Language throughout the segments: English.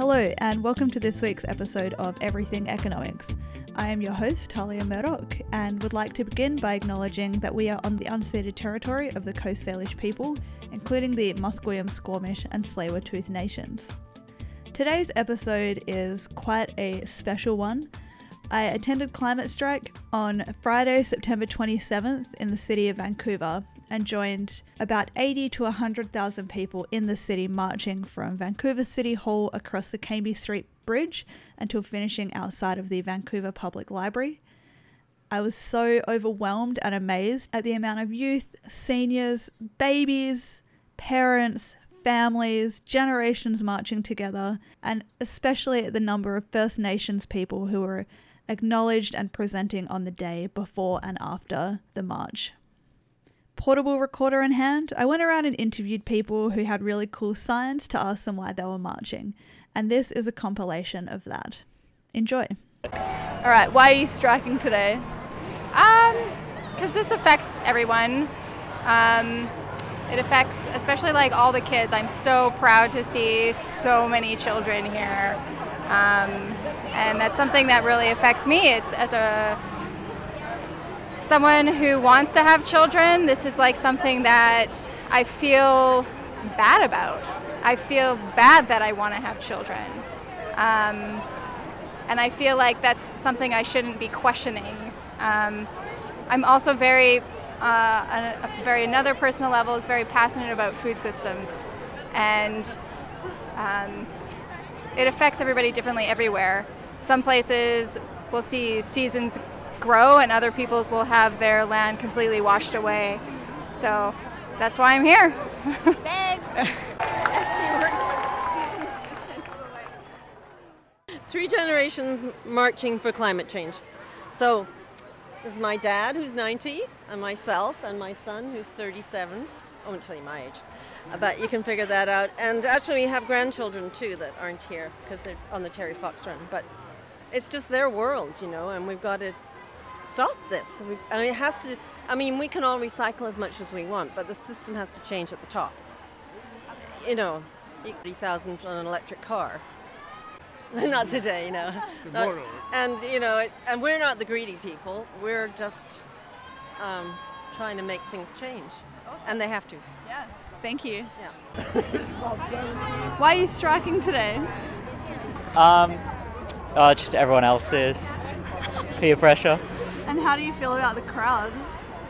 Hello, and welcome to this week's episode of Everything Economics. I am your host, Talia Murdoch, and would like to begin by acknowledging that we are on the unceded territory of the Coast Salish people, including the Musqueam, Squamish, and Tsleil-Waututh nations. Today's episode is quite a special one. I attended Climate Strike on Friday, September 27th in the city of Vancouver and joined about 80 to 100,000 people in the city marching from Vancouver City Hall across the Cambie Street Bridge until finishing outside of the Vancouver Public Library. I was so overwhelmed and amazed at the amount of youth, seniors, babies, parents, families, generations marching together, and especially at the number of First Nations people who were acknowledged and presenting on the day before and after the march. Portable recorder in hand, I went around and interviewed people who had really cool signs to ask them why they were marching, and this is a compilation of that. Enjoy. All right, why are you striking today? Um, because this affects everyone. Um, it affects especially like all the kids. I'm so proud to see so many children here. Um, and that's something that really affects me. It's as a someone who wants to have children, this is like something that I feel bad about. I feel bad that I want to have children. Um, and I feel like that's something I shouldn't be questioning. Um, I'm also very, uh, a, a very another personal level is very passionate about food systems, and um, it affects everybody differently everywhere. Some places will see seasons grow, and other peoples will have their land completely washed away. So that's why I'm here. Thanks. Three generations marching for climate change. So this is my dad, who's 90, and myself, and my son, who's 37. I won't tell you my age, but you can figure that out. And actually, we have grandchildren too that aren't here because they're on the Terry Fox run. But it's just their world, you know, and we've got to stop this. We've, I mean, it has to. I mean, we can all recycle as much as we want, but the system has to change at the top. You know, thirty thousand on an electric car. not today, you know. Not, and you know, it, and we're not the greedy people. We're just um, trying to make things change, and they have to. Thank you. Yeah. Why are you striking today? Um, oh, just everyone else is peer pressure. And how do you feel about the crowd?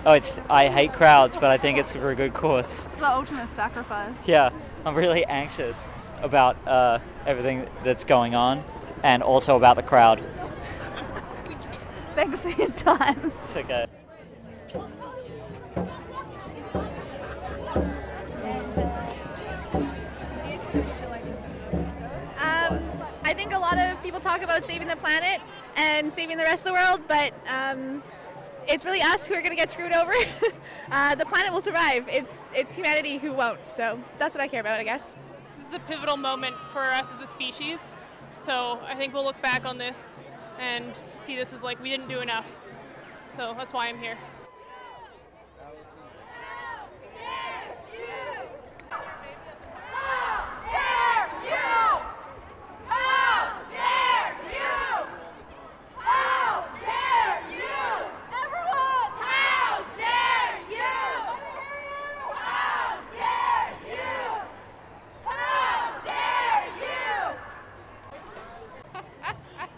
Oh, it's I hate crowds, but I think it's for a good cause. It's the ultimate sacrifice. Yeah, I'm really anxious about uh, everything that's going on, and also about the crowd. Thanks for your time. It's okay. I think a lot of people talk about saving the planet and saving the rest of the world, but um, it's really us who are going to get screwed over. uh, the planet will survive. It's it's humanity who won't. So that's what I care about, I guess. This is a pivotal moment for us as a species. So I think we'll look back on this and see this as like we didn't do enough. So that's why I'm here.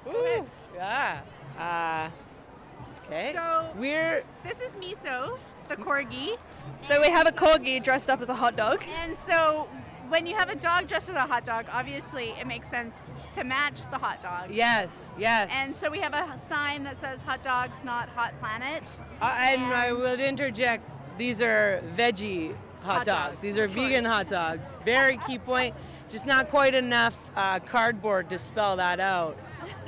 Ooh, yeah. Uh, okay. So We're this is Miso, the corgi. So we have a corgi dressed up as a hot dog. And so when you have a dog dressed as a hot dog, obviously it makes sense to match the hot dog. yes, yes. And so we have a sign that says hot dogs, not hot planet. Uh, and I will interject. These are veggie hot, Hot dogs. dogs, These are vegan hot dogs. Very key point. Just not quite enough uh, cardboard to spell that out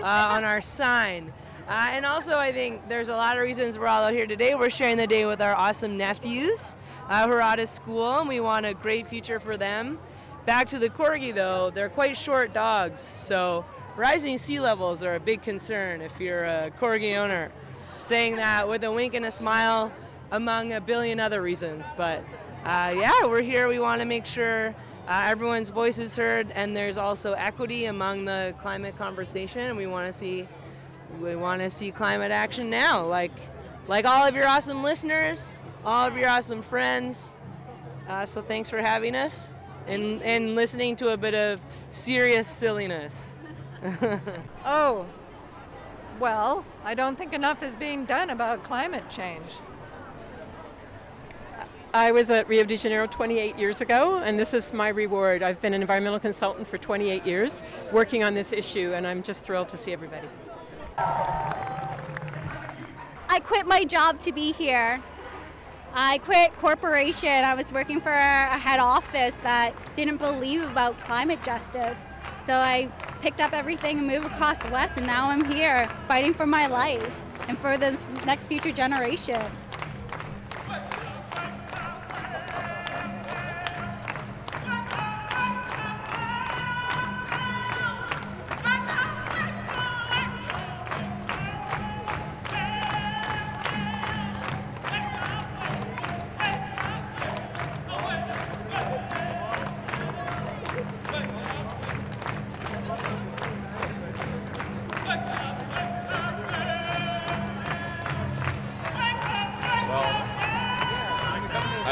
uh, on our sign. Uh, and also, I think there's a lot of reasons we're all out here today. We're sharing the day with our awesome nephews uh, who are out of school, and we want a great future for them. Back to the corgi, though, they're quite short dogs, so rising sea levels are a big concern if you're a corgi owner. Saying that with a wink and a smile, among a billion other reasons. But uh, yeah, we're here. We want to make sure uh, everyone's voice is heard, and there's also equity among the climate conversation. And we want to see we want to see climate action now, like like all of your awesome listeners, all of your awesome friends. Uh, so thanks for having us and and listening to a bit of serious silliness. oh, well, I don't think enough is being done about climate change. I was at Rio de Janeiro 28 years ago, and this is my reward. I've been an environmental consultant for 28 years working on this issue, and I'm just thrilled to see everybody. I quit my job to be here. I quit corporation. I was working for a head office that didn't believe about climate justice. So I picked up everything and moved across west, and now I'm here fighting for my life and for the next future generation.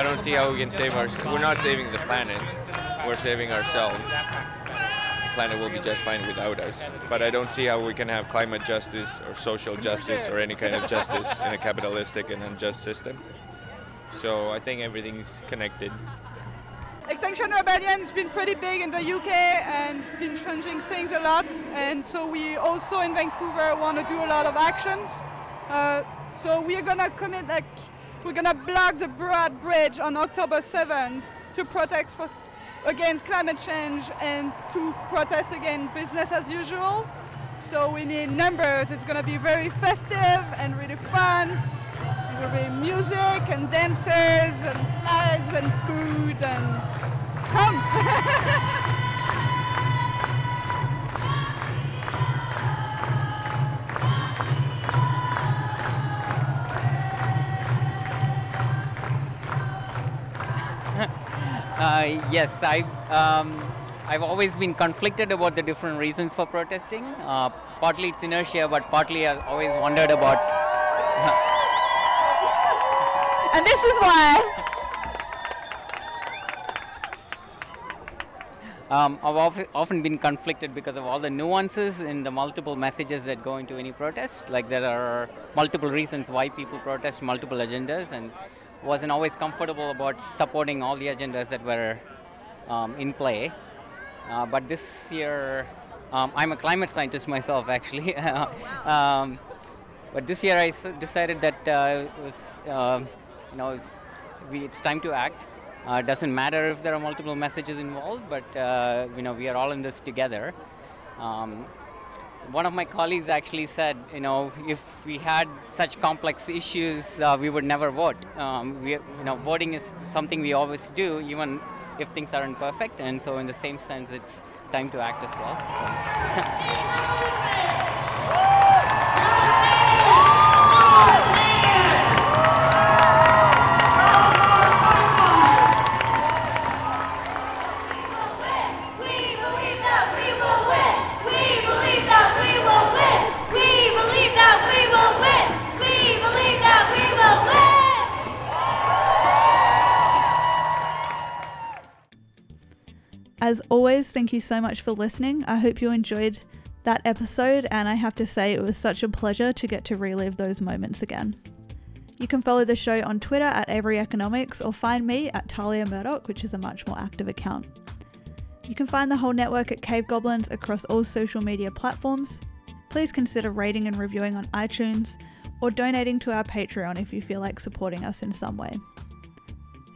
I don't see how we can save our. We're not saving the planet. We're saving ourselves. The planet will be just fine without us. But I don't see how we can have climate justice or social justice or any kind of justice in a capitalistic and unjust system. So I think everything's connected. Extinction Rebellion's been pretty big in the UK and it's been changing things a lot. And so we also in Vancouver want to do a lot of actions. Uh, so we are gonna commit like we're gonna block the Burrard Bridge on October 7th to protest for, against climate change and to protest against business as usual. So we need numbers. It's gonna be very festive and really fun. There will be music and dancers and flags and food and come. yes, I, um, I've always been conflicted about the different reasons for protesting. Uh, partly it's inertia, but partly I've always wondered about. and this is why. Um, I've of- often been conflicted because of all the nuances in the multiple messages that go into any protest. Like there are multiple reasons why people protest, multiple agendas, and wasn't always comfortable about supporting all the agendas that were um, in play. Uh, but this year, um, I'm a climate scientist myself, actually. um, but this year, I s- decided that uh, it was, uh, you know, it's, we, it's time to act. Uh, it doesn't matter if there are multiple messages involved, but uh, you know, we are all in this together. Um, one of my colleagues actually said, you know, if we had such complex issues, uh, we would never vote. Um, we, you know, voting is something we always do, even if things aren't perfect. And so, in the same sense, it's time to act as As always, thank you so much for listening. I hope you enjoyed that episode, and I have to say it was such a pleasure to get to relive those moments again. You can follow the show on Twitter at Avery Economics or find me at Talia Murdoch, which is a much more active account. You can find the whole network at Cave Goblins across all social media platforms. Please consider rating and reviewing on iTunes or donating to our Patreon if you feel like supporting us in some way.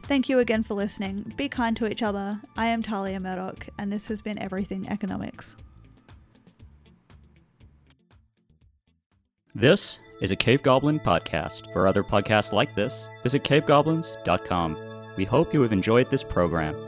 Thank you again for listening. Be kind to each other. I am Talia Murdoch, and this has been Everything Economics. This is a Cave Goblin podcast. For other podcasts like this, visit cavegoblins.com. We hope you have enjoyed this program.